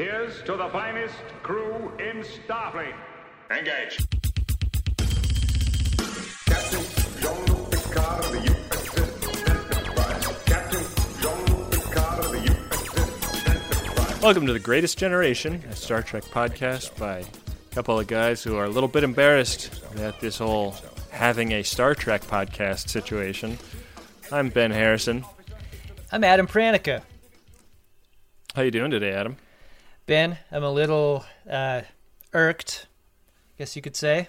Here's to the finest crew in Starfleet. Engage. Captain Jean-Luc Picard of the USS Enterprise. Captain Jean-Luc Picard of the USS Enterprise. Welcome to the Greatest Generation, a Star Trek podcast by a couple of guys who are a little bit embarrassed at this whole having a Star Trek podcast situation. I'm Ben Harrison. I'm Adam Pranica. How you doing today, Adam? Ben, I'm a little uh, irked, I guess you could say.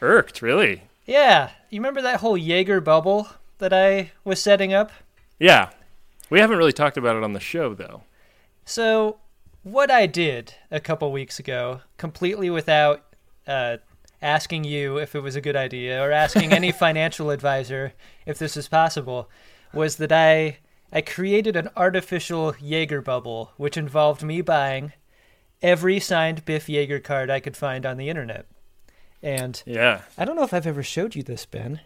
Irked, really? Yeah, you remember that whole Yeager bubble that I was setting up? Yeah. We haven't really talked about it on the show, though. So, what I did a couple weeks ago, completely without uh, asking you if it was a good idea or asking any financial advisor if this is possible, was that I I created an artificial Yeager bubble, which involved me buying every signed Biff Yeager card I could find on the internet. And Yeah. I don't know if I've ever showed you this, Ben,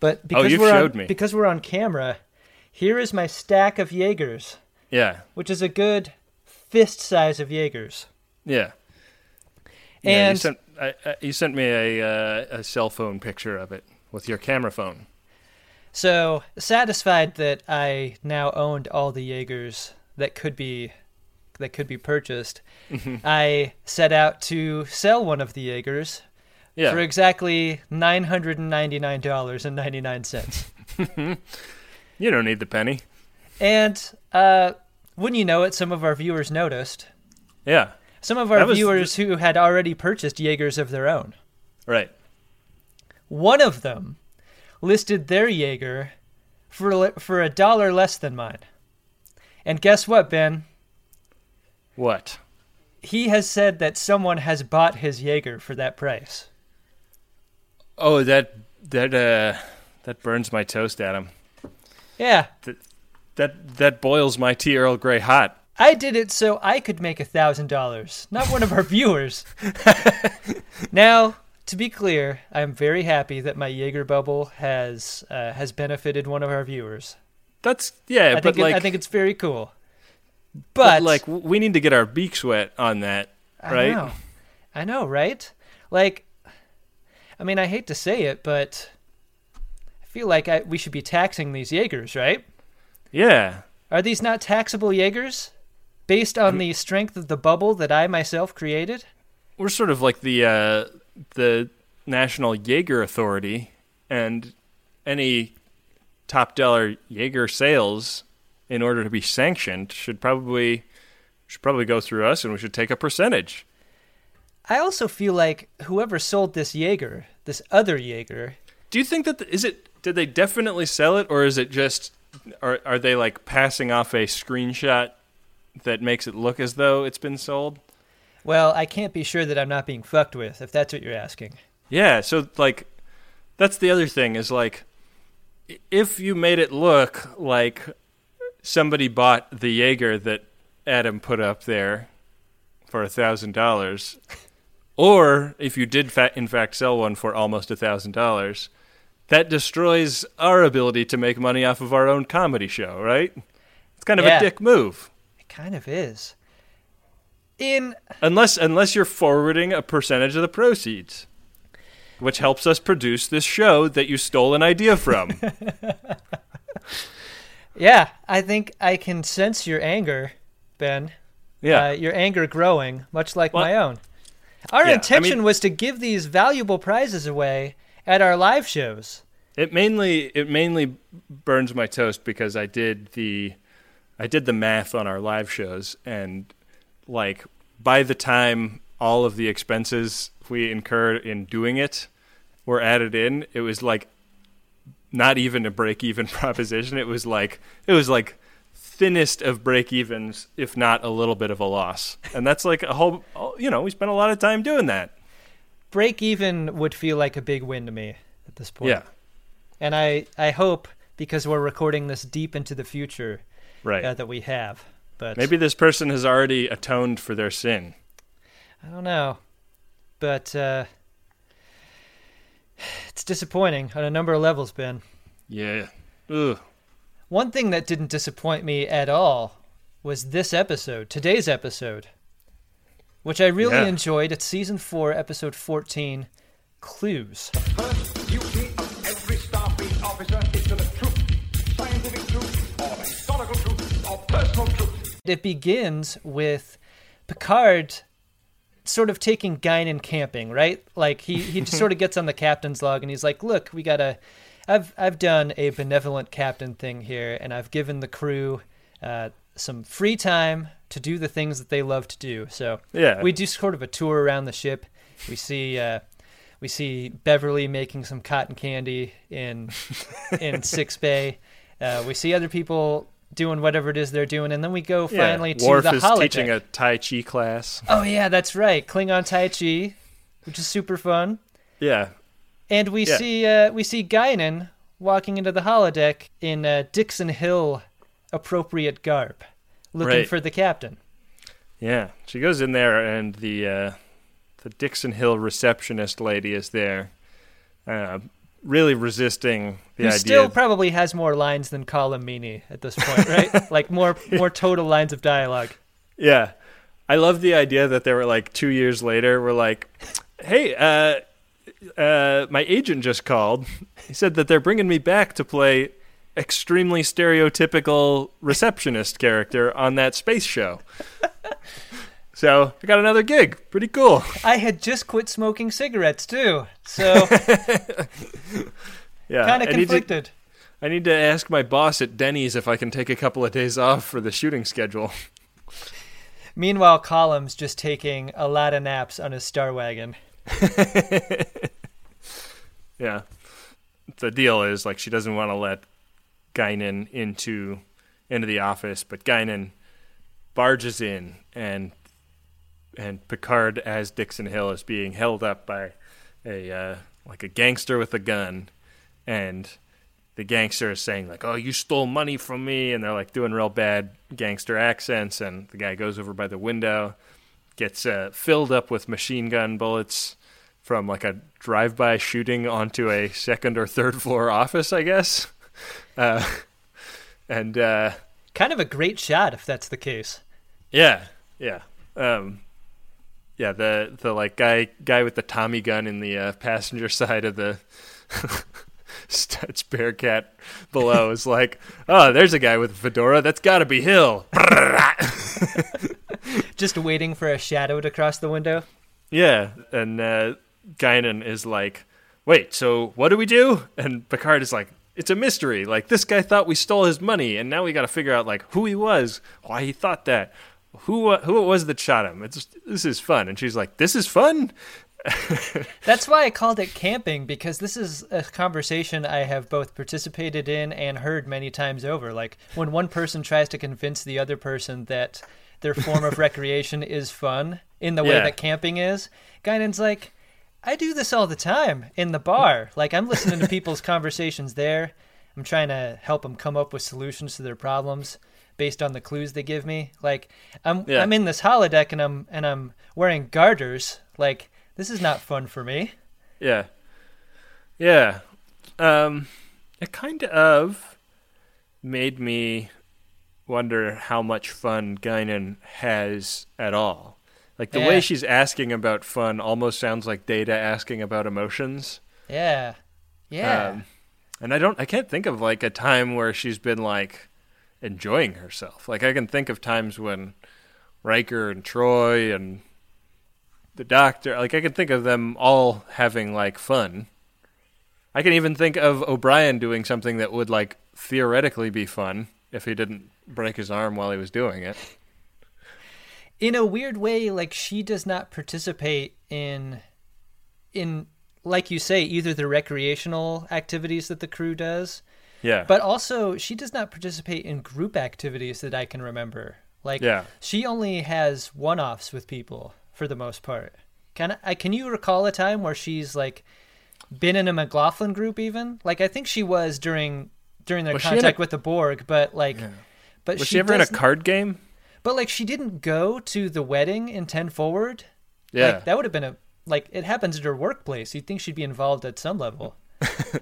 but because Oh, you've we're showed on, me. because we're on camera, here is my stack of Yeagers, Yeah. which is a good fist size of Yeagers. Yeah. Yeah, you And- sent, I, I, you sent me a, uh, a cell phone picture of it with your camera phone. So satisfied that I now owned all the Yeagers that could be that could be purchased, I set out to sell one of the Yeagers Yeah. for exactly nine hundred and ninety nine dollars and ninety nine cents. you don't need the penny. And uh, wouldn't you know it, some of our viewers noticed. Yeah. Some of our was viewers who had already purchased Yeagers of their own. Right. One of them listed their Yeager for for a dollar less than mine. And guess what, Ben? What? He has said that someone has bought his Yeager for that price. Oh, that that uh that burns my toast, Adam. Yeah, That that boils my tea Earl Grey hot. I did it so I could make a thousand dollars, not one of our viewers. now, to be clear, I'm very happy that my Yeager bubble has uh, has benefited one of our viewers. That's yeah, I but think it, I think it's very cool. But But, like we need to get our beaks wet on that, I right? know, I know, right? Like, I mean, I hate to say it, but I feel like I, we should be taxing these Yeagers, right? Yeah. Are these not taxable Yeagers? Based on the strength of the bubble that I myself created? We're sort of like the uh the National Yeager Authority and any top dollar Jaeger sales in order to be sanctioned should probably should probably go through us and we should take a percentage. I also feel like whoever sold this Yeager, this other Yeager, Do you think that the, is it did they definitely sell it or is it just are are they like passing off a screenshot that makes it look as though it's been sold? well, I can't be sure that I'm not being fucked with, if that's what you're asking. Yeah, so like that's the other thing is like if you made it look like somebody bought the Yeager that Adam put up there for a thousand dollars, or if you did fa- in fact sell one for almost a thousand dollars, that destroys our ability to make money off of our own comedy show, right? It's kind of Yeah. a dick move. It kind of is. In Unless unless you're forwarding a percentage of the proceeds, which helps us produce this show that you stole an idea from. yeah, I think I can sense your anger, Ben. yeah. Uh, your anger growing, much like Well- my own. Our Yeah, I intention mean- was to give these valuable prizes away at our live shows. It mainly it mainly burns my toast because I did the I did the math on our live shows and like by the time all of the expenses we incurred in doing it were added in, it was like not even a break even proposition. It was like it was like thinnest of break evens, if not a little bit of a loss. And that's like a whole you know, we spent a lot of time doing that. Break even would feel like a big win to me at this point. Yeah. And I, I hope because we're recording this deep into the future Right. uh, that we have. But Maybe this person has already atoned for their sin. I don't know. But uh, it's disappointing on a number of levels, Ben. Yeah. Ugh. One thing that didn't disappoint me at all was this episode, today's episode. which I really Yeah. enjoyed. It's season four, episode 14, Clues. First duty of every Starfleet officer is to the truth. Scientific truth, or historical truth, or personal truth. It begins with Picard sort of taking Guinan camping, right? Like he, he just sort of gets on the captain's log and he's like, "Look, we gotta. I've I've done a benevolent captain thing here, and I've given the crew uh, some free time to do the things that they love to do. So Yeah. we do sort of a tour around the ship. We see uh, we see Beverly making some cotton candy in in Sick Bay. Uh, we see other people doing whatever it is they're doing, and then we go Yeah. finally to Worf the is holodeck. teaching a Tai Chi class. Oh yeah, that's right, Klingon Tai Chi, which is super fun. Yeah. And we Yeah. see uh, we see Guinan walking into the holodeck in uh, Dixon Hill appropriate garb, looking Right. for the captain. Yeah. She goes in there and the uh, the Dixon Hill receptionist lady is there. Uh, really resisting the Who idea. still probably has more lines than Colm at this point, right? like more more total lines of dialogue. Yeah. I love the idea that they were like two years later, we're like, hey, uh, uh, my agent just called. He said that they're bringing me back to play extremely stereotypical receptionist character on that space show. so I got another gig. Pretty cool. I had just quit smoking cigarettes too, so Yeah. kind of conflicted. I need to ask my boss at Denny's if I can take a couple of days off for the shooting schedule. Meanwhile, Colm's just taking a lot of naps on his Star Wagon. Yeah. The deal is like she doesn't want to let Guinan into into the office, but Guinan barges in and and Picard as Dixon Hill is being held up by a uh, like a gangster with a gun and the gangster is saying like, "Oh, you stole money from me," and they're like doing real bad gangster accents. And the guy goes over by the window, gets uh, filled up with machine gun bullets from like a drive-by shooting onto a second or third floor office, I guess. Uh, and uh, Kind of a great shot if that's the case. yeah, yeah, um, yeah. The the like guy guy with the Tommy gun in the uh, passenger side of the Stutz Bearcat below is like, oh, there's a guy with a fedora. That's got to be Hill. Just waiting for a shadow to cross the window. Yeah, and uh, Guinan is like, "Wait, so what do we do?" And Picard is like, "It's a mystery. Like this guy thought we stole his money, and now we got to figure out like who he was, why he thought that, who uh, who it was that shot him. It's this is fun." And she's like, "This is fun." That's why I called it camping because this is a conversation I have both participated in and heard many times over. Like when one person tries to convince the other person that their form of recreation is fun in the way Yeah. that camping is, Guinan's like, I do this all the time in the bar. Like I'm listening to people's conversations there. I'm trying to help them come up with solutions to their problems based on the clues they give me. Like I'm Yeah. I'm in this holodeck and I'm and I'm wearing garters. Like this is not fun for me. Yeah, yeah. Um, it kind of made me wonder how much fun Guinan has at all. Like the Yeah. way she's asking about fun almost sounds like Data asking about emotions. Yeah. Yeah. Um, and I don't, I can't think of like a time where she's been like enjoying herself. Like I can think of times when Riker and Troi and the Doctor, like I can think of them all having like fun. I can even think of O'Brien doing something that would like theoretically be fun if he didn't break his arm while he was doing it. in a weird way, like she does not participate in in like you say, either the recreational activities that the crew does, Yeah. but also she does not participate in group activities that I can remember. Like Yeah. she only has one offs with people for the most part. Can I can you recall a time where she's like been in a McLaughlin group even? Like I think she was during during their Was contact a- with the Borg, but like but was she, she ever in a card game? But like she didn't go to the wedding in Ten Forward. Yeah. Like that would have been a like it happens at her workplace. You'd think she'd be involved at some level.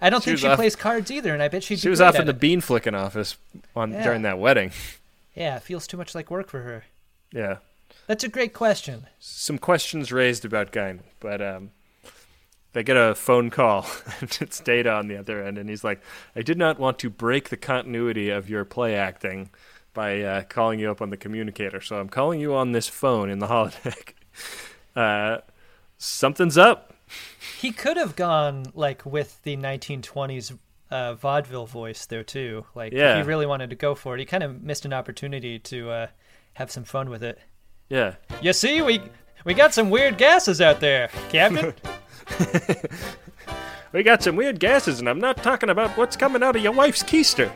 I don't She think she off- plays cards either, and I bet she be was off at in the it. bean flicking office on Yeah. during that wedding. Yeah, it feels too much like work for her. Yeah. That's a great question. some questions raised about Guinan, but um, they get a phone call and it's Data on the other end, and he's like, "I did not want to break the continuity of your play acting by uh, calling you up on the communicator, so I'm calling you on this phone in the holodeck. uh, something's up." He could have gone like with the 1920s uh, vaudeville voice there too. Like Yeah. if he really wanted to go for it, he kind of missed an opportunity to uh, have some fun with it. Yeah, You see, we we got some weird gases out there, Captain. we got some weird gases, and I'm not talking about what's coming out of your wife's keister.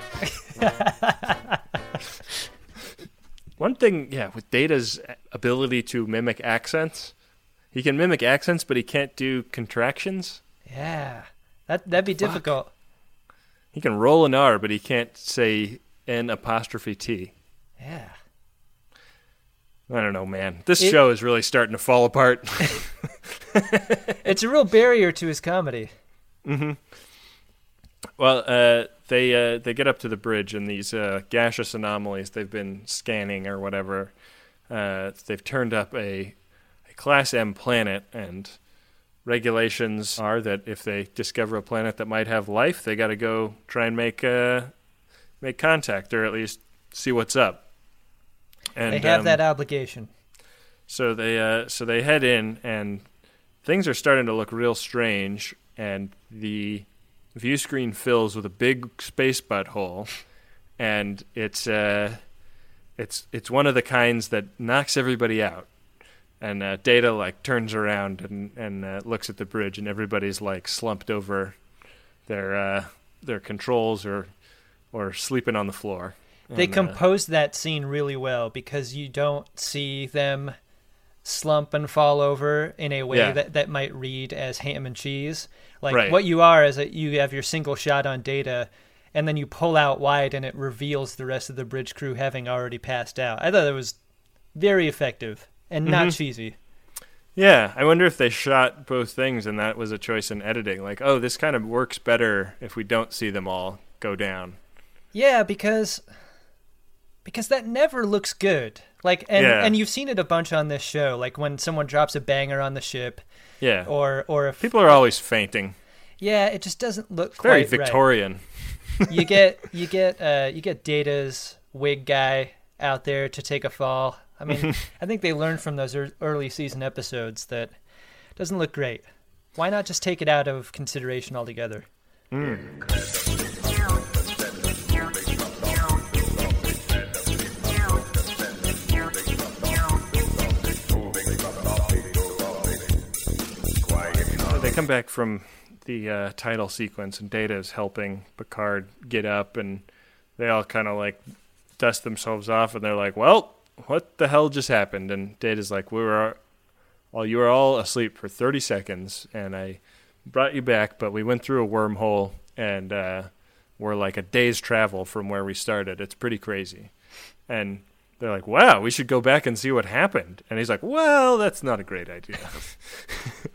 One thing, yeah, with Data's ability to mimic accents, he can mimic accents, but he can't do contractions. yeah, that that'd be difficult. He can roll an R, but he can't say N apostrophe T. Yeah. I don't know, man. This It- show is really starting to fall apart. It's a real barrier to his comedy. Hmm. well, uh, they uh, they get up to the bridge, and these uh, gaseous anomalies they've been scanning or whatever, uh, they've turned up a, a Class M planet, and regulations are that if they discover a planet that might have life, they got to go try and make uh, make contact, or at least see what's up. And They have um, that obligation. So they uh, so they head in, and things are starting to look real strange. And the view screen fills with a big space butthole, and it's uh, it's it's one of the kinds that knocks everybody out. And uh, Data like turns around and and uh, looks at the bridge, and everybody's like slumped over their uh, their controls or or sleeping on the floor. They And, uh, composed that scene really well because you don't see them slump and fall over in a way Yeah. that, that might read as ham and cheese. Like Right. what you are is that you have your single shot on data and then you pull out wide and it reveals the rest of the bridge crew having already passed out. I thought it was very effective and not Mm-hmm. cheesy. Yeah, I wonder if they shot both things and that was a choice in editing. Like, oh, this kind of works better if we don't see them all go down. Yeah, because because that never looks good. Like and Yeah. and you've seen it a bunch on this show like when someone drops a banger on the ship Yeah. or or if People are always fainting. Yeah, it just doesn't look Very quite right. Victorian. You get you get uh you get Data's wig guy out there to take a fall. I mean, I think they learned from those early season episodes that it doesn't look great. Why not just take it out of consideration altogether? They come back from the uh, title sequence, and Data is helping Picard get up, and they all kind of like dust themselves off, and they're like, "Well, what the hell just happened?" And Data's like, "We were, well, you were all asleep for 30 seconds, and I brought you back, but we went through a wormhole, and uh, we're like a day's travel from where we started. It's pretty crazy." And they're like, "Wow, we should go back and see what happened." And he's like, "Well, that's not a great idea."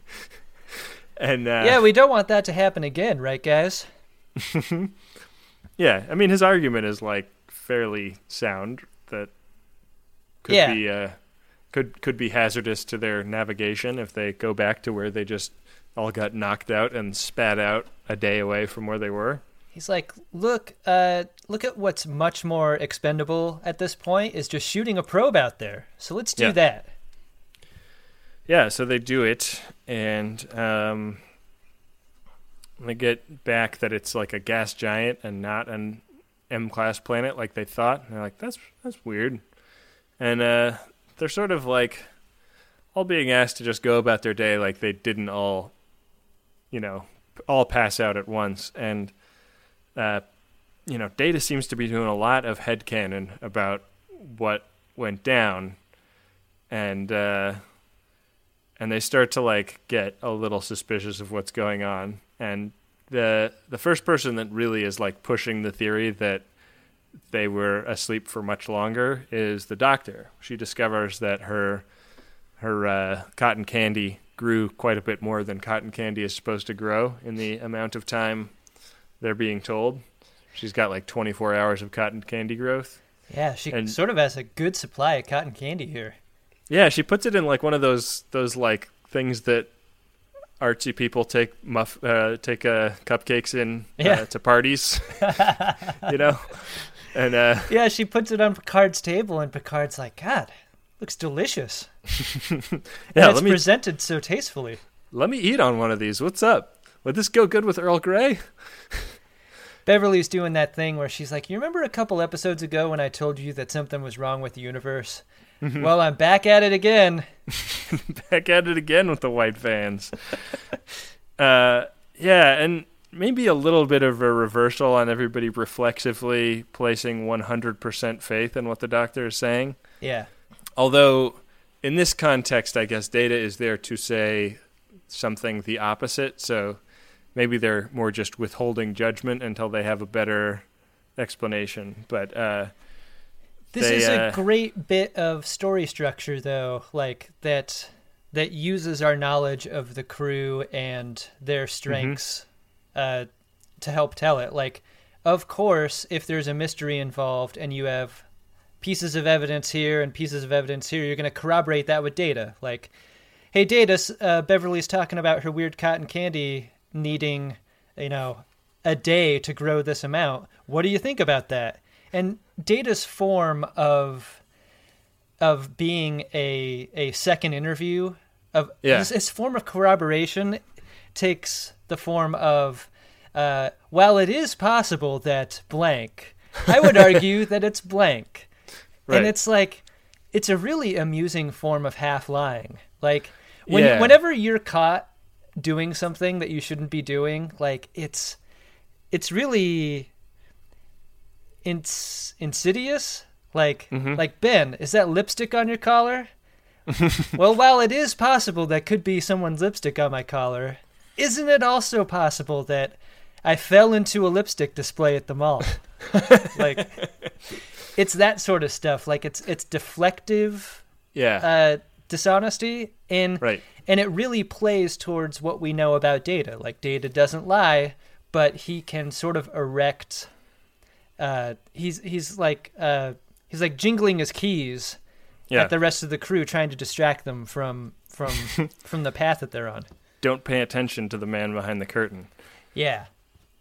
and uh, yeah, we don't want that to happen again, right, guys? Yeah, I mean his argument is like fairly sound that could Yeah. be uh, could could be hazardous to their navigation if they go back to where they just all got knocked out and spat out a day away from where they were. He's like, look, uh, look at what's much more expendable at this point is just shooting a probe out there. So let's do Yeah. that. Yeah, so they do it, and um, they get back that it's like a gas giant and not an M class planet like they thought. And they're like, that's that's weird, and uh, they're sort of like all being asked to just go about their day like they didn't all, you know, all pass out at once, and uh, you know, Data seems to be doing a lot of headcanon about what went down, and. Uh, and they start to like get a little suspicious of what's going on and the the first person that really is like pushing the theory that they were asleep for much longer is the doctor. She discovers that her her uh, cotton candy grew quite a bit more than cotton candy is supposed to grow in the amount of time they're being told. She's got like 24 hours of cotton candy growth. Yeah, she And- sort of has a good supply of cotton candy here. Yeah, she puts it in like one of those those like things that artsy people take muff uh, take uh, cupcakes in Yeah. uh, to parties, you know, and uh, Yeah, she puts it on Picard's table, and Picard's like, God, looks delicious. yeah, and it's me presented so tastefully. let me eat on one of these. What's up? Would this go good with Earl Grey? Beverly's doing that thing where she's like, You remember a couple episodes ago when I told you that something was wrong with the universe? Mm-hmm. Well, I'm back at it again. Back at it again with the white Vans. uh, yeah, and maybe a little bit of a reversal on everybody reflexively placing 100% faith in what the doctor is saying. Yeah. Although, in this context, I guess Data is there to say something the opposite. So maybe they're more just withholding judgment until they have a better explanation. But uh, This They, is a uh, great bit of story structure, though, like that that uses our knowledge of the crew and their strengths uh, to help tell it. Like, of course, if there's a mystery involved and you have pieces of evidence here and pieces of evidence here, you're going to corroborate that with data. Like, hey, Data, uh, Beverly's talking about her weird cotton candy needing, you know, a day to grow this amount. What do you think about that? And Data's form of of being a a second interview of Yeah. his, his form of corroboration takes the form of uh, while it is possible that blank, I would argue that it's blank. Right. And it's like it's a really amusing form of half lying. Like when Yeah. whenever you're caught doing something that you shouldn't be doing, like it's it's really ins- insidious. Like Mm-hmm. like Ben, is that lipstick on your collar? well, while it is possible that could be someone's lipstick on my collar, isn't it also possible that I fell into a lipstick display at the mall? like it's that sort of stuff. Like it's it's deflective yeah, uh, dishonesty and right. and it really plays towards what we know about data like data doesn't lie but he can sort of erect uh, he's he's like uh, he's like jingling his keys Yeah. at the rest of the crew trying to distract them from from from the path that they're on Don't pay attention to the man behind the curtain. yeah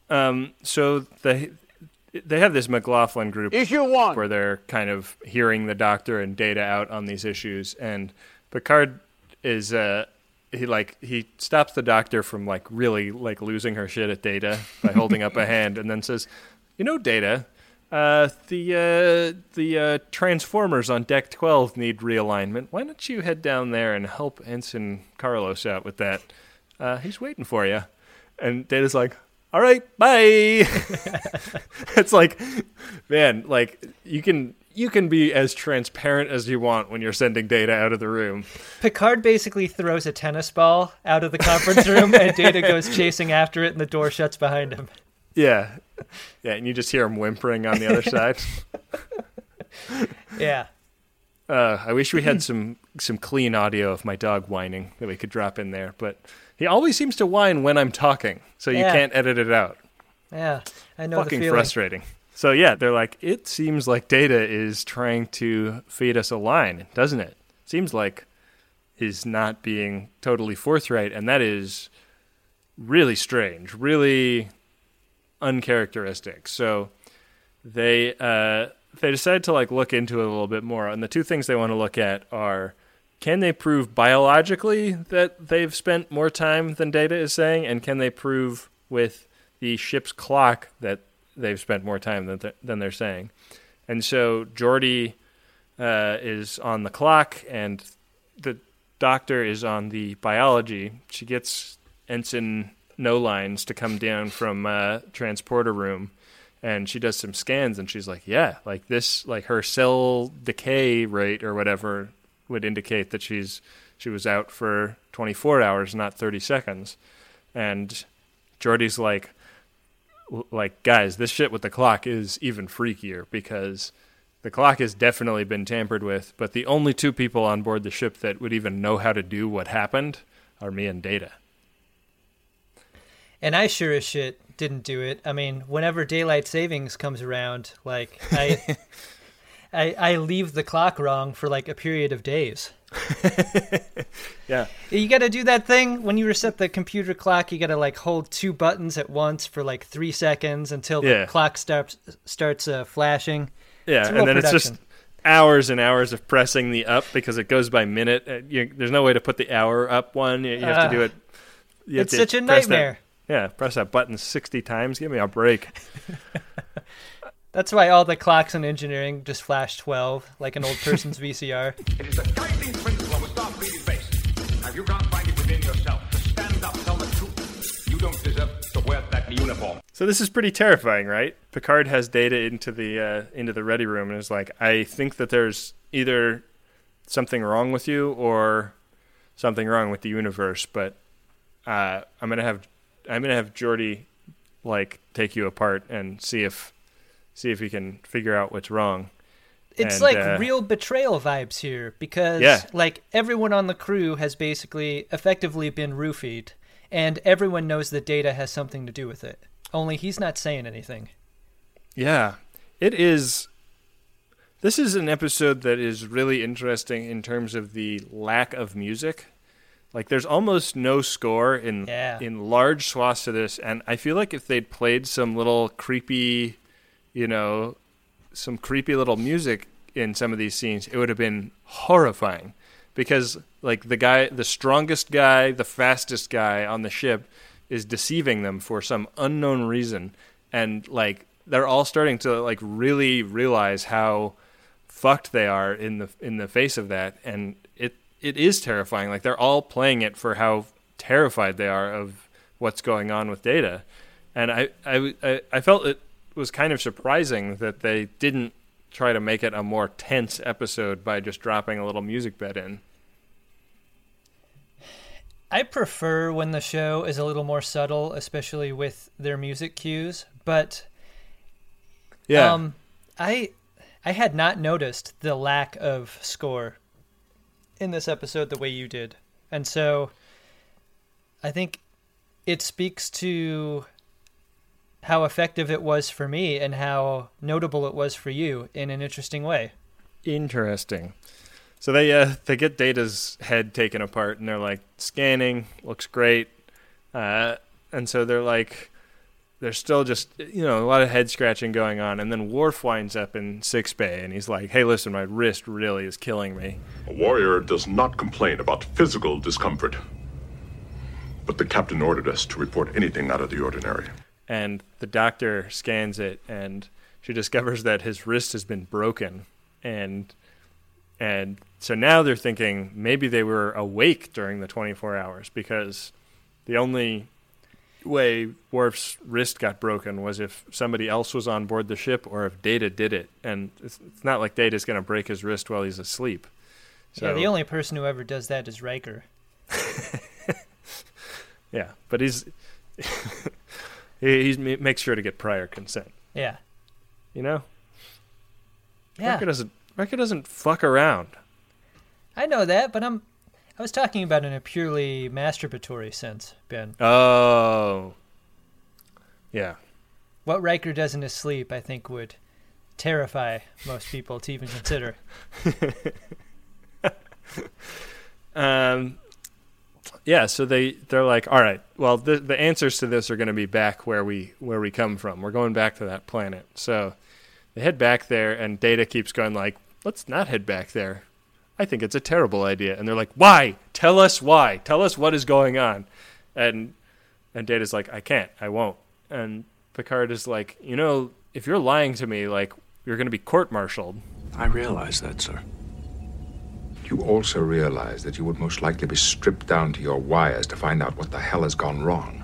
Um, so they they have this McLaughlin group Issue one. where they're kind of hearing the doctor and data out on these issues, and Picard is uh he like he stops the doctor from like really like losing her shit at data by holding up a hand, and then says, "You know, data." Uh, the uh, the uh, transformers on deck twelve need realignment. Why don't you head down there and help Ensign Carlos out with that? Uh, he's waiting for you. And Data's like, "All right, bye." it's like, man, like you can you can be as transparent as you want when you're sending data out of the room. picard basically throws a tennis ball out of the conference room and data goes chasing after it and the door shuts behind him Yeah, yeah, and you just hear him whimpering on the other side. yeah Uh, I wish we had some some clean audio of my dog whining that we could drop in there, but he always seems to whine when I'm talking, so you Yeah. can't edit it out. yeah i know Fucking frustrating. So yeah, they're like, it seems like Data is trying to feed us a line, doesn't it? Seems like is not being totally forthright, and that is really strange, really uncharacteristic. So they uh, they decide to like look into it a little bit more, and the two things they want to look at are can they prove biologically that they've spent more time than Data is saying, and can they prove with the ship's clock that they've spent more time than th- than they're saying? And so Geordi uh, is on the clock, and the doctor is on the biology. She gets Ensign No Lines to come down from uh, transporter room, and she does some scans, and she's like, "Yeah, like this, like her cell decay rate or whatever would indicate that she's she was out for 24 hours, not 30 seconds." And Geordi's like, like guys, this shit with the clock is even freakier because the clock has definitely been tampered with, but the only two people on board the ship that would even know how to do what happened are me and Data. And I sure as shit didn't do it. I mean, whenever daylight savings comes around, like I I, I leave the clock wrong for like a period of days. Yeah. You got to do that thing when you reset the computer clock. You got to like hold two buttons at once for like three seconds until Yeah. the clock starts starts uh, flashing. Yeah, and then it's just hours and hours of pressing the up because it goes by minute. Uh, You, there's no way to put the hour up one. You, you have to do Ah. it. It's such a press that- nightmare. yeah, press that button 60 times. Give me a break. That's why all the clocks in engineering just flash twelve, like an old person's VCR. It is the guiding principle of a Starfleet is based. Now, if you can't find it within yourself to stand up, tell the truth. You don't deserve to wear that uniform. So this is pretty terrifying, right? Picard has data into the uh, into the ready room and is like, "I think that there's either something wrong with you or something wrong with the universe, but uh, I'm gonna have I'm gonna have Geordi like take you apart and see if see if we can figure out what's wrong." It's And, like uh, real betrayal vibes here because Yeah. like everyone on the crew has basically effectively been roofied and everyone knows that data has something to do with it. Only he's not saying anything. Yeah, it is. This is an episode that is really interesting in terms of the lack of music. Like, there's almost no score in Yeah. in large swaths of this, and I feel like if they'd played some little creepy, you know, some creepy little music in some of these scenes, it would have been horrifying. Because like the guy, the strongest guy, the fastest guy on the ship is deceiving them for some unknown reason, and like they're all starting to like really realize how fucked they are in the in the face of that, and it it is terrifying. Like they're all playing it for how terrified they are of what's going on with Data, and I I I, I felt it was kind of surprising that they didn't try to make it a more tense episode by just dropping a little music bed in. I prefer when the show is a little more subtle, especially with their music cues, but Yeah. um I I had not noticed the lack of score in this episode the way you did. And so I think it speaks to how effective it was for me and how notable it was for you in an interesting way. Interesting. So they uh, they get Data's head taken apart, and they're like scanning, looks great, uh, and so they're like, there's still just you know a lot of head scratching going on, and then Worf winds up in sickbay, and he's like, hey, listen, my wrist really is killing me. A warrior does not complain about physical discomfort. But the captain ordered us to report anything out of the ordinary. And the doctor scans it and she discovers that his wrist has been broken. And and so now they're thinking maybe they were awake during the 24 hours because the only way Worf's wrist got broken was if somebody else was on board the ship or if Data did it. And it's, it's not like Data's going to break his wrist while he's asleep. So yeah, the only person who ever does that is Riker. yeah but he's he he makes sure to get prior consent Yeah. you know Yeah. Riker doesn't Riker doesn't fuck around. I know that, but I'm I was talking about in a purely masturbatory sense, Ben. Oh. Yeah. What Riker does in his sleep, I think, would terrify most people to even consider. Um yeah, so they they're like, "All right, well the the answers to this are going to be back where we where we come from. We're going back to that planet." So they head back there and Data keeps going like, "Let's not head back there. I think it's a terrible idea." And they're like, "Why? Tell us why. Tell us what is going on." And and Data's like, "I can't. I won't." And Picard is like, "You know, if you're lying to me, like you're going to be court-martialed." I realize that, sir. You also realize that you would most likely be stripped down to your wires to find out what the hell has gone wrong.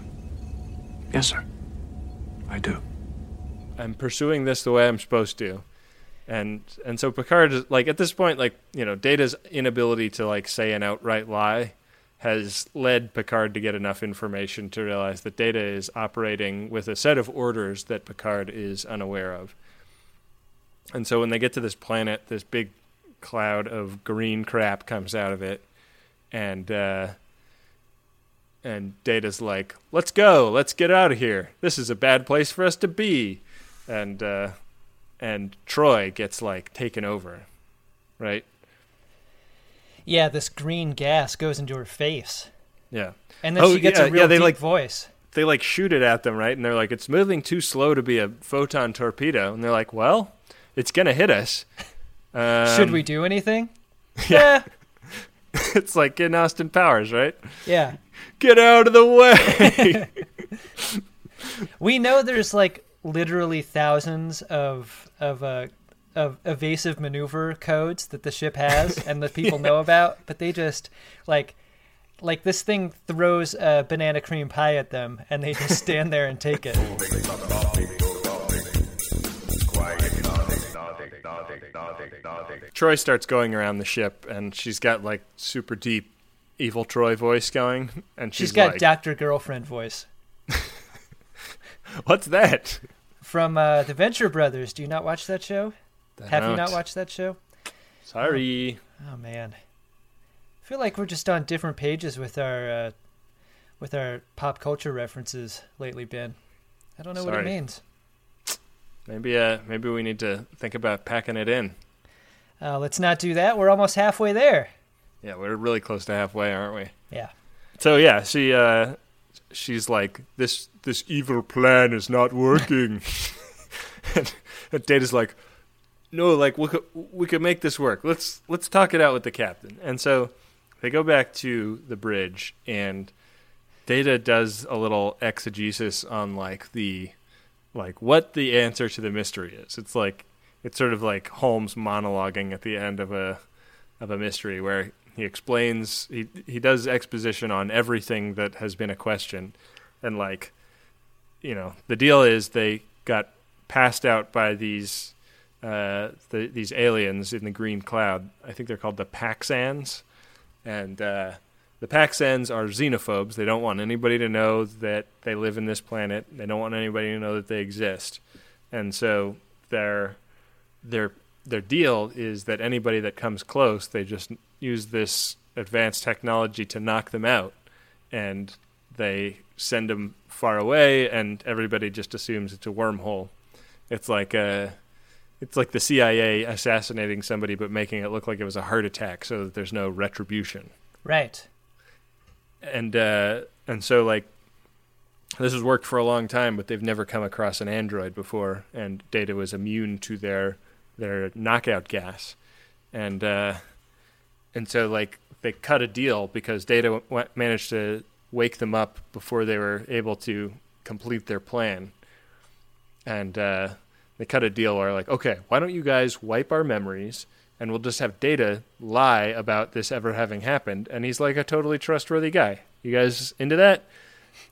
Yes, sir. I do. I'm pursuing this the way I'm supposed to. And and so Picard is like at this point, like, you know, Data's inability to like say an outright lie has led Picard to get enough information to realize that Data is operating with a set of orders that Picard is unaware of. And so when they get to this planet, this big cloud of green crap comes out of it, and uh, and Data's like, "Let's go, let's get out of here. This is a bad place for us to be." And uh, and Troi gets like taken over, right? Yeah, this green gas goes into her face, Yeah. and then Oh, she gets yeah, a real yeah, they, deep like- voice. They like shoot it at them, right? And they're like, "It's moving too slow to be a photon torpedo." And they're like, "Well, it's gonna hit us." Um, Should we do anything? Yeah. It's like getting Austin Powers, right? yeah. Get out of the way. We know there's like literally thousands of of uh, of evasive maneuver codes that the ship has and that people know about, but they just like like this thing throws a banana cream pie at them and they just stand there and take it. Troi starts going around the ship, and she's got like super deep, evil Troi voice going, and she's, She's got like, Dr. Girlfriend voice. "What's that?" From uh, the Venture Brothers. Do you not watch that show? Have you not watched that show? Sorry. Oh man, I feel like we're just on different pages with our uh, with our pop culture references lately, Ben. I don't know what it means. Maybe uh, maybe we need to think about packing it in. Uh, let's not do that. We're almost halfway there. Yeah, we're really close to halfway, aren't we? Yeah. So yeah, she uh, she's like, "This this evil plan is not working," and, and Data's like, "No, like we could we could make this work. Let's let's talk it out with the captain." And so they go back to the bridge, and Data does a little exegesis on like the like what the answer to the mystery is. It's like it's sort of like Holmes monologuing at the end of a of a mystery where he explains he he does exposition on everything that has been a question. And like you know the deal is they got passed out by these uh the, these aliens in the green cloud. I think they're called the paxans. And uh the Paxans are xenophobes they don't want anybody to know that they live in this planet they don't want anybody to know that they exist and so their their their deal is that anybody that comes close, they just use this advanced technology to knock them out, and they send them far away, and everybody just assumes it's a wormhole. It's like a, it's like the CIA assassinating somebody, but making it look like it was a heart attack, so that there's no retribution. Right. And uh, and so like this has worked for a long time, but they've never come across an android before, and Data was immune to their their knockout gas, and uh, and so like they cut a deal because Data w- managed to wake them up before they were able to complete their plan, and uh, they cut a deal where like, okay, why don't you guys wipe our memories? And we'll just have Data lie about this ever having happened, and he's like a totally trustworthy guy. You guys into that?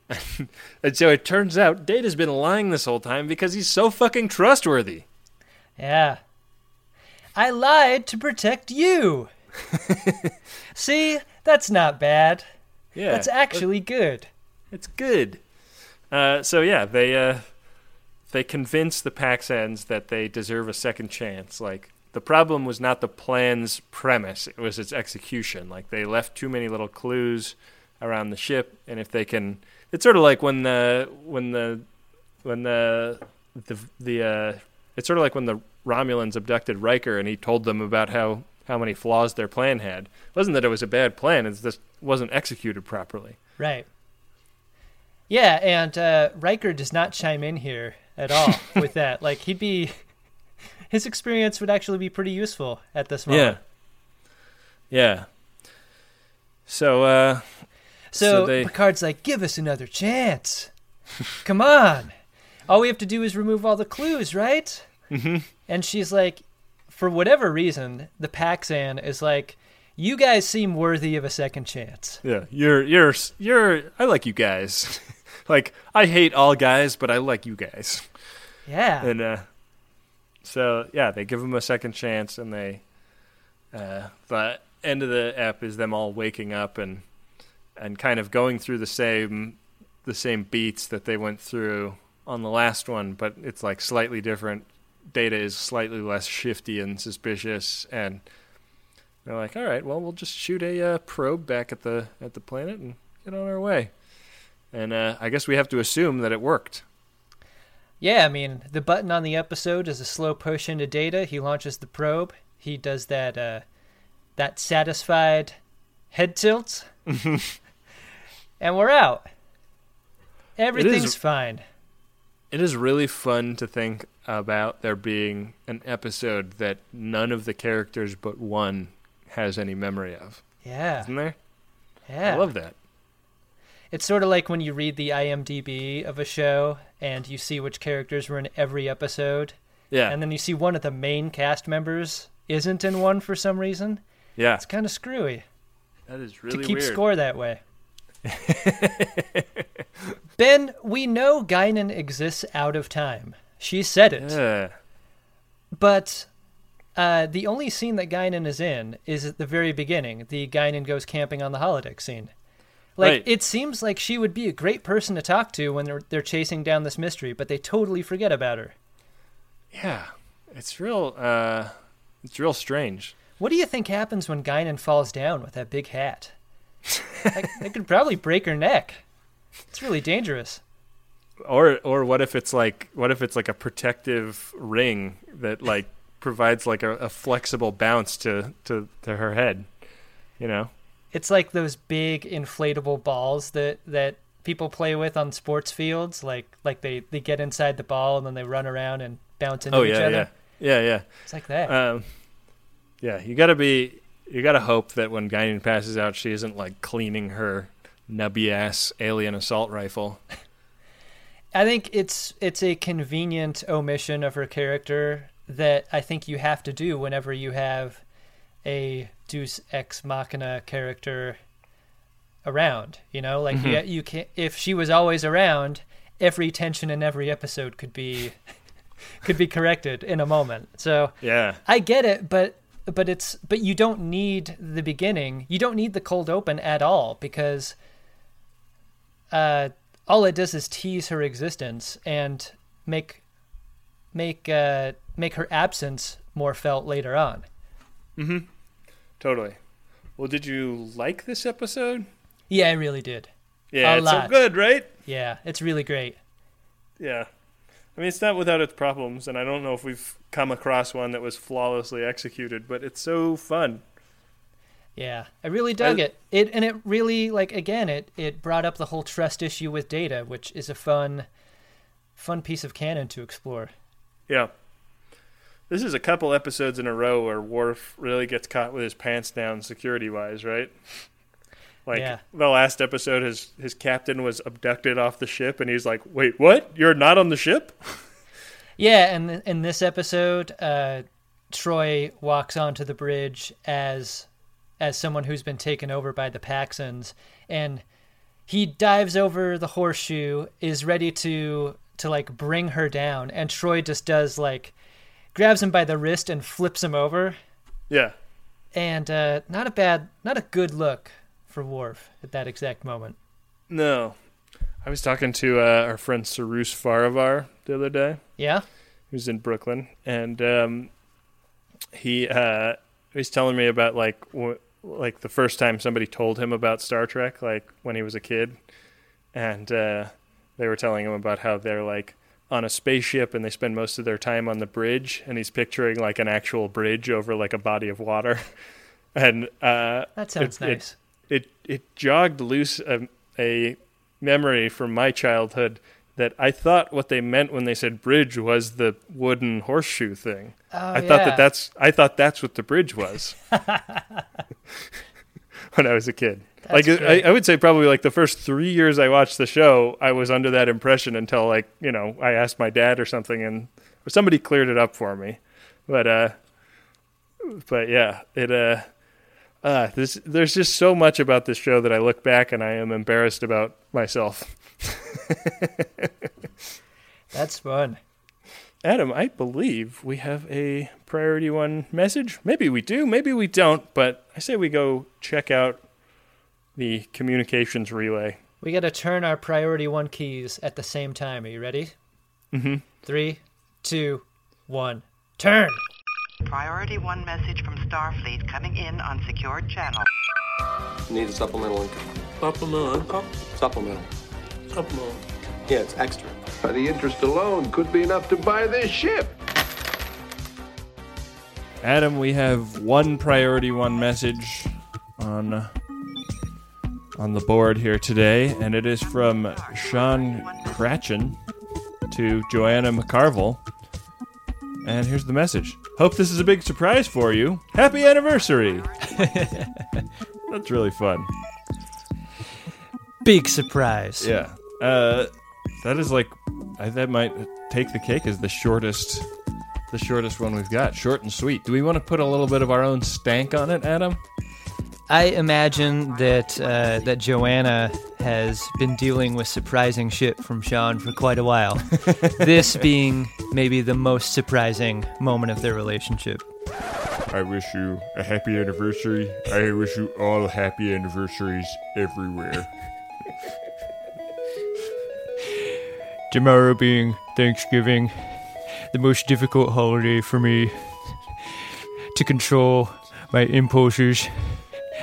and so it turns out Data's been lying this whole time because he's so fucking trustworthy. Yeah. I lied to protect you. See, that's not bad. Yeah, That's actually good. it's good. Uh, so yeah, they uh, they convince the Paxans that they deserve a second chance. Like the problem was not the plan's premise; it was its execution. Like they left too many little clues around the ship, and if they can, it's sort of like when the when the when the the the uh, it's sort of like when the Romulans abducted Riker, and he told them about how how many flaws their plan had. It wasn't that it was a bad plan; it just wasn't executed properly. Right. Yeah, and uh, Riker does not chime in here at all with that. Like he'd be, his experience would actually be pretty useful at this moment. Yeah. Yeah. So, uh, So, So they- Picard's like, "Give us another chance. Come on. All we have to do is remove all the clues, right?" Mm-hmm. And she's like, for whatever reason, the Paxan is like, "You guys seem worthy of a second chance." yeah, you're, you're, you're, I like you guys. like, I hate all guys, but I like you guys. Yeah. And, uh, so, yeah, they give them a second chance, and they, uh, the end of the app is them all waking up and, and kind of going through the same, the same beats that they went through on the last one, but it's like slightly different. Data is slightly less shifty and suspicious, and they're like, "All right, well, we'll just shoot a uh, probe back at the at the planet and get on our way." And uh, I guess we have to assume that it worked. Yeah, I mean, the button on the episode is a slow push into data. He launches the probe. He does that uh that satisfied head tilt. and we're out. Everything's fine. It is really fun to think about there being an episode that none of the characters but one has any memory of. Yeah. Isn't there? Yeah. I love that. It's sort of like when you read the IMDb of a show and you see which characters were in every episode, Yeah. and then you see one of the main cast members isn't in one for some reason. yeah. It's kind of screwy That is really to keep weird. score that way. ben, we know Guinan exists out of time. She said it. Yeah. But uh, the only scene that Guinan is in is at the very beginning, the Guinan goes camping on the holodeck scene. Like Right. it seems like she would be a great person to talk to when they're they're chasing down this mystery, but they totally forget about her. Yeah. It's real uh it's real strange. What do you think happens when Guinan falls down with that big hat? it could probably break her neck. It's really dangerous. Or or what if it's like what if it's like a protective ring that like provides like a, a flexible bounce to, to, to her head. You know? It's like those big inflatable balls that that people play with on sports fields. Like like they they get inside the ball and then they run around and bounce into oh each yeah, other. yeah. Yeah, yeah. It's like that. Um, yeah, you gotta be, you gotta hope that when Guinan passes out, she isn't like cleaning her nubby ass alien assault rifle. I think it's it's a convenient omission of her character that I think you have to do whenever you have a Deus ex machina character around. You know, like you, you can if she was always around, every tension in every episode could be could be corrected in a moment. So Yeah, I get it, but but it's but you don't need the beginning. You don't need the cold open at all because uh all it does is tease her existence and make make uh make her absence more felt later on. Totally. Well, did you like this episode? Yeah, I really did. Yeah, A it's lot. so good, right? Yeah, it's really great. Yeah. I mean, it's not without its problems, and I don't know if we've come across one that was flawlessly executed, but it's so fun. Yeah, I really dug I- it. It and it really like again it it brought up the whole trust issue with data, which is a fun fun piece of canon to explore. Yeah. This is a couple episodes in a row where Worf really gets caught with his pants down security wise, right? Like Yeah. the last episode his his captain was abducted off the ship and he's like, "Wait, what? You're not on the ship?" Yeah, and th- in this episode, uh, Troi walks onto the bridge as as someone who's been taken over by the Paxans, and he dives over the horseshoe, is ready to to like bring her down, and Troi just does like grabs him by the wrist and flips him over, Yeah. and uh, not a bad, not a good look for Worf at that exact moment. No. I was talking to uh, our friend Sarus Faravar the other day. Yeah, who's in Brooklyn, and um, he uh, he's telling me about like w- like the first time somebody told him about Star Trek, like when he was a kid, and uh, they were telling him about how they're like on a spaceship and they spend most of their time on the bridge, and he's picturing like an actual bridge over like a body of water, and uh, that sounds it- it- nice. it it jogged loose a, a memory from my childhood that I thought what they meant when they said bridge was the wooden horseshoe thing. Oh, I thought that that's I thought that's what the bridge was when I was a kid. like I. I would say probably like the first three years I watched the show, I was under that impression until like you know I asked my dad or something and or somebody cleared it up for me. But uh, but yeah, it uh. Uh, this, there's just so much about this show that I look back and I am embarrassed about myself. That's fun. Adam, I believe we have a priority one message. Maybe we do, maybe we don't, but I say we go check out the communications relay. We got to turn our priority one keys at the same time. Are you ready? Mm-hmm. Three, two, one. Turn. Priority 1 message from Starfleet coming in on secured channel. Need a supplemental income. Supplemental income? Supplemental. Supplemental. Yeah, it's extra. But the interest alone could be enough to buy this ship. Adam, we have one priority one message on on the board here today, and it is from Sean Cratchin to Joanna McCarville. And here's the message. Hope this is a big surprise for you. Happy anniversary! That's really fun. Big surprise. Yeah. Uh, that is like, I, that might take the cake as the shortest, the shortest one we've got. Short and sweet. Do we want to put a little bit of our own stank on it, Adam? I imagine that uh, that Joanna has been dealing with surprising shit from Sean for quite a while. this being maybe the most surprising moment of their relationship. I wish you a happy anniversary. I wish you all happy anniversaries everywhere. Tomorrow being Thanksgiving, the most difficult holiday for me to control my impulses.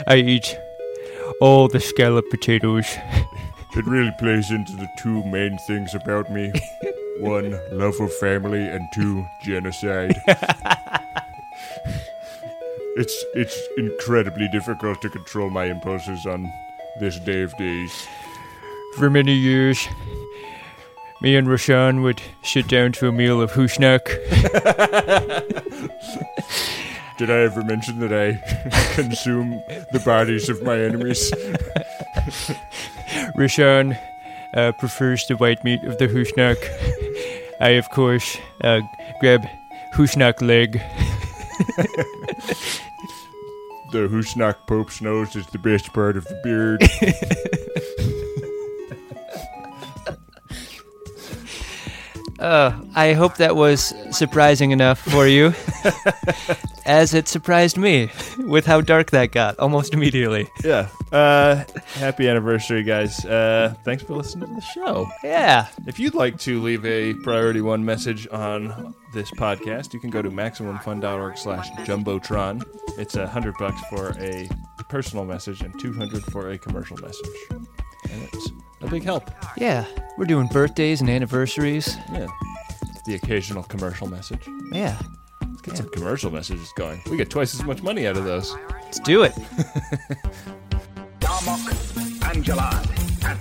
I eat all the scallop potatoes. It really plays into the two main things about me. One, love of family, and two, genocide. it's it's incredibly difficult to control my impulses on this day of days. For many years, me and Rashawn would sit down to a meal of hushnak. Did I ever mention that I consume the bodies of my enemies? Rashawn uh, prefers the white meat of the hushnak. I, of course, uh, grab hushnak leg. The Husnak Pope's nose is the best part of the beard. Uh, I hope that was surprising enough for you, as it surprised me with how dark that got almost immediately. yeah. Uh, happy anniversary, guys. Uh, thanks for listening to the show. Yeah. If you'd like to leave a priority one message on this podcast, you can go to maximumfun.org slash jumbotron. It's a hundred bucks for a personal message and two hundred for a commercial message. And it's a big help. Yeah. We're doing birthdays and anniversaries. Yeah. The occasional commercial message. Yeah. Let's get some commercial messages going. We get twice as much money out of those. Let's do it. Darmok, and Jalad, and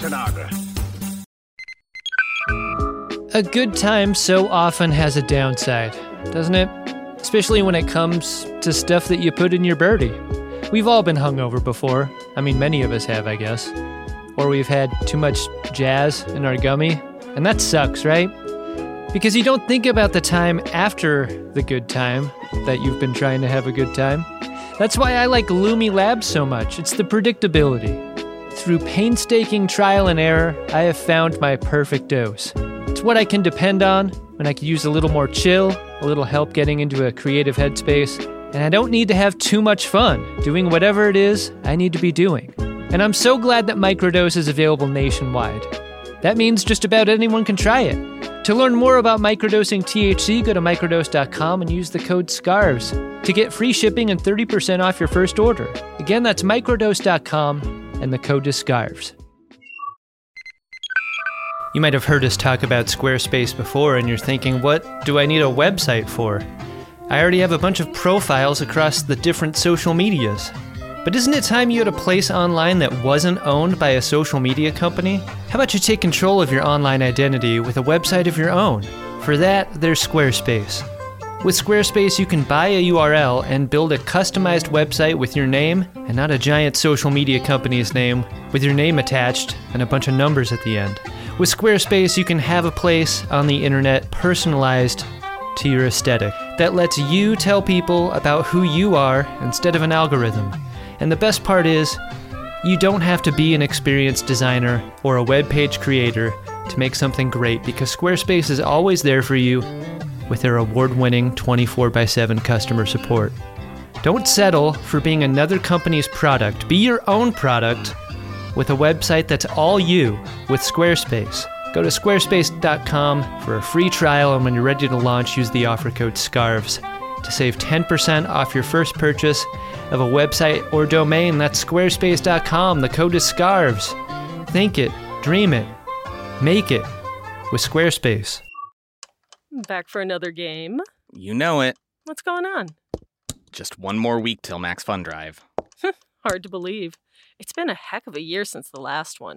Tanagra. A good time so often has a downside, doesn't it? Especially when it comes to stuff that you put in your birdie. We've all been hungover before. I mean, many of us have, I guess. Or we've had too much jazz in our gummy. And that sucks, right? Because you don't think about the time after the good time that you've been trying to have a good time. That's why I like Lumi Labs so much. It's the predictability. Through painstaking trial and error, I have found my perfect dose. It's what I can depend on when I could use a little more chill, a little help getting into a creative headspace, and I don't need to have too much fun doing whatever it is I need to be doing. And I'm so glad that Microdose is available nationwide. That means just about anyone can try it. To learn more about microdosing THC, go to microdose.com and use the code SCARVES to get free shipping and 30% off your first order. Again, that's microdose.com and the code is SCARVES. You might have heard us talk about Squarespace before, and you're thinking, what do I need a website for? I already have a bunch of profiles across the different social medias. But isn't it time you had a place online that wasn't owned by a social media company? How about you take control of your online identity with a website of your own? For that, there's Squarespace. With Squarespace, you can buy a URL and build a customized website with your name and not a giant social media company's name with your name attached and a bunch of numbers at the end. With Squarespace, you can have a place on the internet personalized to your aesthetic that lets you tell people about who you are instead of an algorithm. And the best part is, you don't have to be an experienced designer or a web page creator to make something great because Squarespace is always there for you with their award winning 24 x 7 customer support. Don't settle for being another company's product. Be your own product with a website that's all you with Squarespace. Go to squarespace.com for a free trial, and when you're ready to launch, use the offer code SCARVES to save 10% off your first purchase of a website or domain. That's squarespace.com. The code is SCARVES. Think it, dream it, Make it with Squarespace. Back for another game. You know it. What's going on? Just one more week till Max Fun Drive. Hard to believe. It's been a heck of a year since the last one.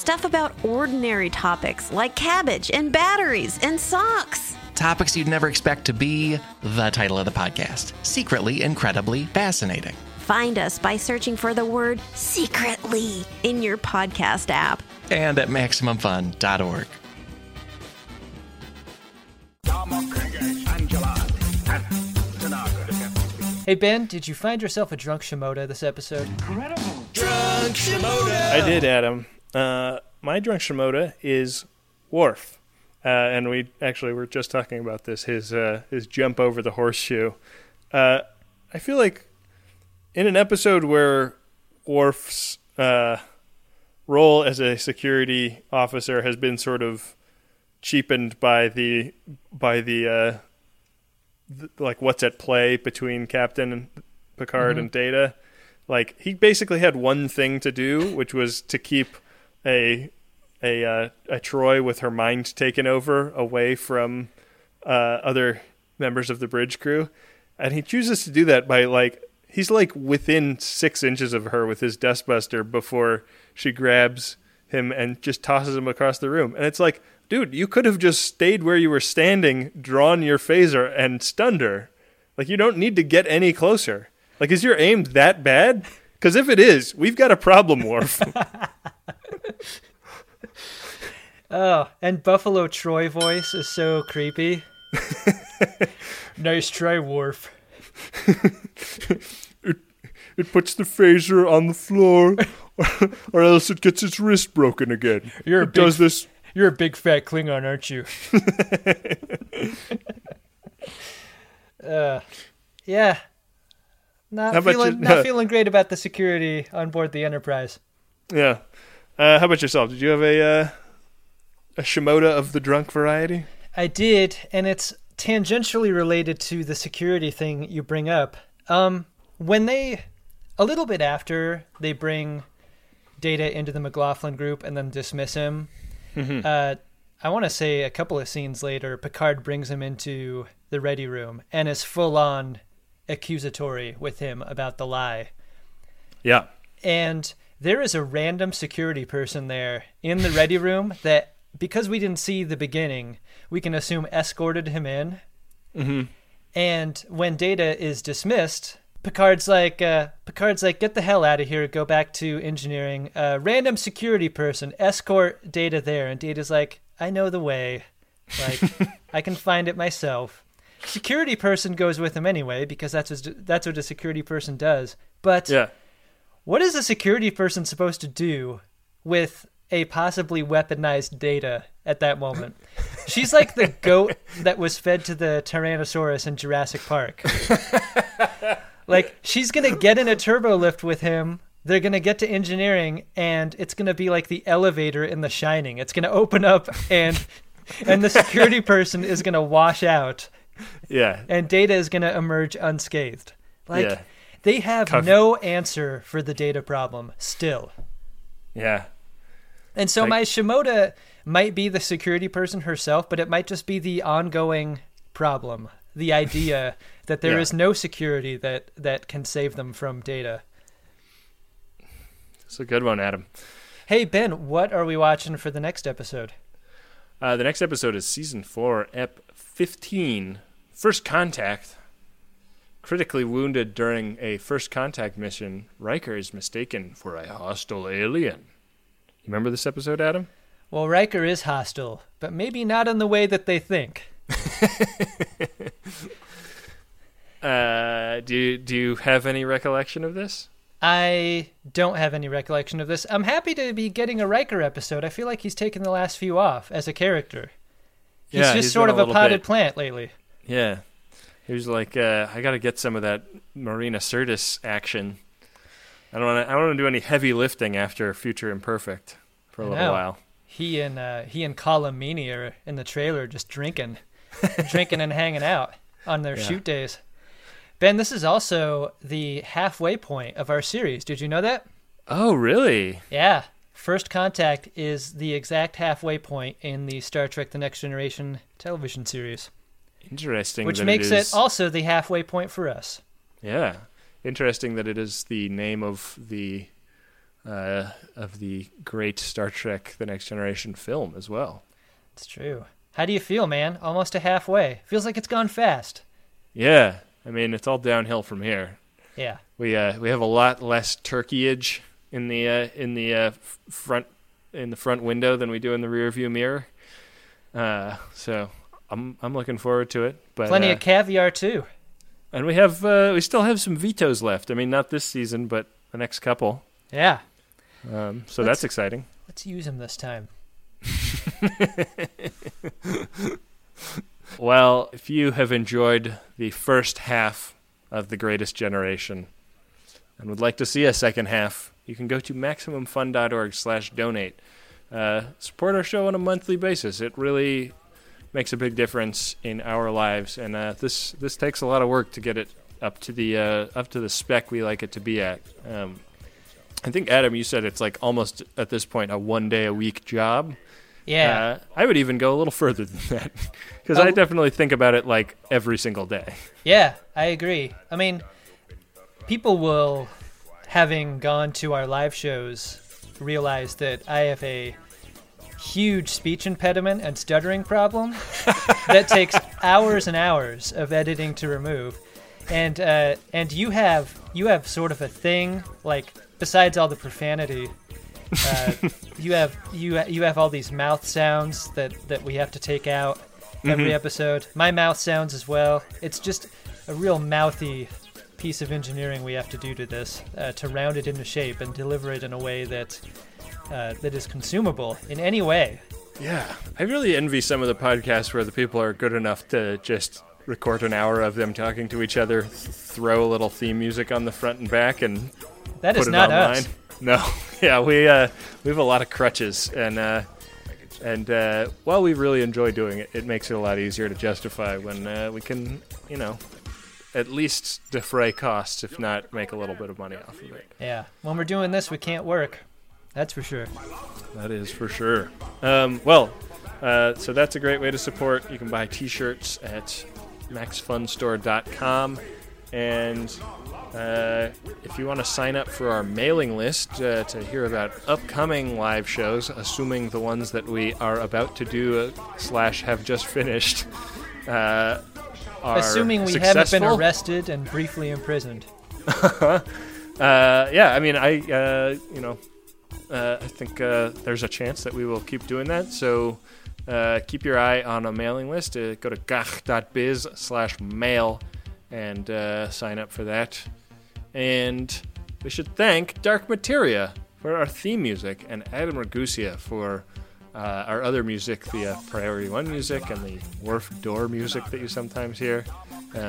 Stuff about ordinary topics like cabbage and batteries and socks. Topics you'd never expect to be the title of the podcast Secretly Incredibly Fascinating. Find us by searching for the word secretly in your podcast app. And at MaximumFun.org. Hey Ben, did you find yourself a drunk Shimoda this episode? Incredible. Drunk Shimoda! I did, Adam. Uh, my drunk Shimoda is Worf. Uh, and we actually were just talking about this his uh, his jump over the horseshoe. Uh, I feel like in an episode where Worf's uh, role as a security officer has been sort of cheapened by the by the, uh, th- like what's at play between Captain and Picard Mhm. and Data. Like he basically had one thing to do, which was to keep a a uh, a Troi with her mind taken over away from uh, other members of the bridge crew, and he chooses to do that by like he's like within six inches of her with his dustbuster before she grabs him and just tosses him across the room, and it's like, dude, you could have just stayed where you were standing, drawn your phaser, and stunned her. Like you don't need to get any closer. Like is your aim that bad? Because if it is, we've got a problem, Worf. Oh, and Buffalo Troi voice is so creepy. nice try, Worf. it, it puts the phaser on the floor, or, or else it gets its wrist broken again. You're a it big, does this. You're a big fat Klingon, aren't you? uh, yeah. Not How feeling you- not feeling great about the security on board the Enterprise. Yeah. Uh, how about yourself? Did you have a uh, a Shimoda of the drunk variety? I did, and it's tangentially related to the security thing you bring up. Um, when they, a little bit after they bring Data into the McLaughlin group and then dismiss him, Mhm. uh, I want to say a couple of scenes later, Picard brings him into the ready room and is full on accusatory with him about the lie. Yeah. And there is a random security person there in the ready room that, because we didn't see the beginning, we can assume escorted him in. Mm-hmm. And when Data is dismissed, Picard's like, uh, Picard's like, get the hell out of here, go back to engineering. Uh, random security person, escort Data there, and Data's like, I know the way, like I can find it myself. Security person goes with him anyway because that's what, that's what a security person does. But Yeah. What is a security person supposed to do with a possibly weaponized data at that moment? She's like the goat that was fed to the Tyrannosaurus in Jurassic Park. like, she's going to get in a turbo lift with him. They're going to get to engineering, and it's going to be like the elevator in The Shining. It's going to open up, and and the security person is going to wash out. Yeah. And Data is going to emerge unscathed. Like, Yeah. They have Cover- no answer for the data problem still. Yeah. And so Like- my Shimoda might be the security person herself, but it might just be the ongoing problem, the idea that there Yeah. is no security that that can save them from data. It's a good one, Adam. Hey Ben, what are we watching for the next episode? Uh, the next episode is season four, ep 15, First Contact. Critically wounded during a first contact mission, Riker is mistaken for a hostile alien. You remember this episode, Adam? Well, Riker is hostile, but maybe not in the way that they think. Uh, do you, do you have any recollection of this? I don't have any recollection of this. I'm happy to be getting a Riker episode. I feel like he's taken the last few off as a character. He's Yeah, just he's sort of a a potted bit- plant lately. Yeah. He was like, uh, I got to get some of that Marina Sirtis action. I don't want to. I don't want to do any heavy lifting after Future Imperfect for a I little know. while. He and uh, he and Colm Meaney are in the trailer just drinking, drinking and hanging out on their Yeah. shoot days. Ben, this is also the halfway point of our series. Did you know that? Oh, really? Yeah. First Contact is the exact halfway point in the Star Trek The Next Generation television series, Interesting. which makes it, it, is, also the halfway point for us. Yeah, interesting that it is the name of the uh, of the great Star Trek: The Next Generation film as well. It's true. How do you feel, man? Almost to halfway. Feels like it's gone fast. Yeah, I mean it's all downhill from here. Yeah. We uh, we have a lot less turkeyage in the uh, in the uh, front in the front window than we do in the rear view mirror. Uh, so I'm I'm looking forward to it. But Plenty uh, of caviar too. and we have uh, we still have some vetoes left. I mean, not this season, but the next couple. Yeah. Um, so Let's- that's exciting. Let's use them this time. Well, if you have enjoyed the first half of The Greatest Generation and would like to see a second half, you can go to maximumfun.org slash donate. Uh, support our show on a monthly basis. It really makes a big difference in our lives, and uh, this this takes a lot of work to get it up to the uh, up to the spec we like it to be at. Um, I think Adam, you said it's like almost at this point a one day a week job. Yeah. Uh, I would even go a little further than that because I definitely think about it like every single day. Yeah, I agree. I mean, people will, having gone to our live shows, realize that I have a huge speech impediment and stuttering problem that takes hours and hours of editing to remove. And uh, and you have you have sort of a thing like besides all the profanity, uh, you have you you have all these mouth sounds that that we have to take out every Mhm. episode. My mouth sounds as well. It's just a real mouthy piece of engineering we have to do to this uh, to round it into shape and deliver it in a way that uh, that is consumable in any way. Yeah, I really envy some of the podcasts where the people are good enough to just record an hour of them talking to each other, throw a little theme music on the front and back, and That put is it not online. us. No, yeah, we uh, we have a lot of crutches, and uh, and uh, while we really enjoy doing it, it makes it a lot easier to justify when uh, we can, you know, at least defray costs, if not make a little bit of money off of it. Yeah, when we're doing this, we can't work. That's for sure. That is for sure. Um, well, uh, so that's a great way to support. You can buy T-shirts at maxfunstore.com, and uh, if you want to sign up for our mailing list uh, to hear about upcoming live shows, assuming the ones that we are about to do uh, slash have just finished, uh, are Assuming we haven't been arrested and briefly imprisoned. uh, yeah, I mean, I, uh, you know, uh, I think uh, there's a chance that we will keep doing that. So uh, keep your eye on a mailing list. Uh, go to gagh.biz slash mail and uh, sign up for that. And we should thank Dark Materia for our theme music and Adam Ragusea for uh, our other music, the Priority One music and the Worf Door music that you sometimes hear.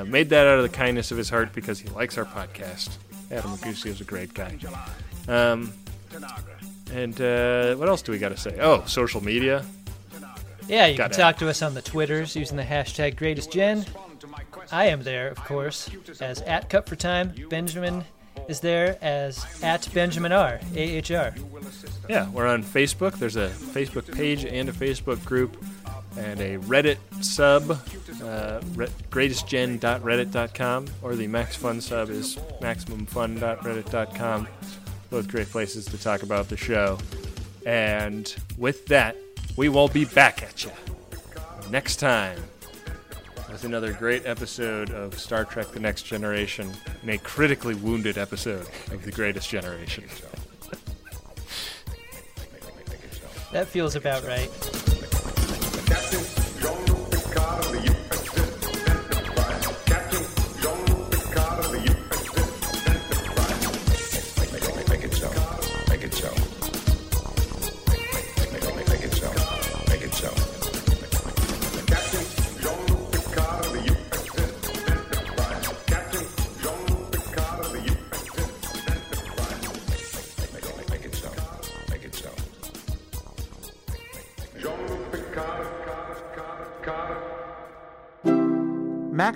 Made that out of the kindness of his heart because he likes our podcast. Adam Ragusea is a great guy. Um, and uh, what else do we got to say? Oh, social media. Yeah, you Gotta- can talk to us on the Twitters using the hashtag GreatestGen. I am there, of course, as at Cup for Time. Benjamin is there as at Benjamin R. AHR. Yeah, we're on Facebook. There's a Facebook page and a Facebook group and a Reddit sub, uh, re- greatestgen.reddit.com, or the Max Fun sub is maximumfun.reddit.com. Both great places to talk about the show. And with that, We will be back at you next time with another great episode of Star Trek The Next Generation and a critically wounded episode of The Greatest Generation. That feels about right.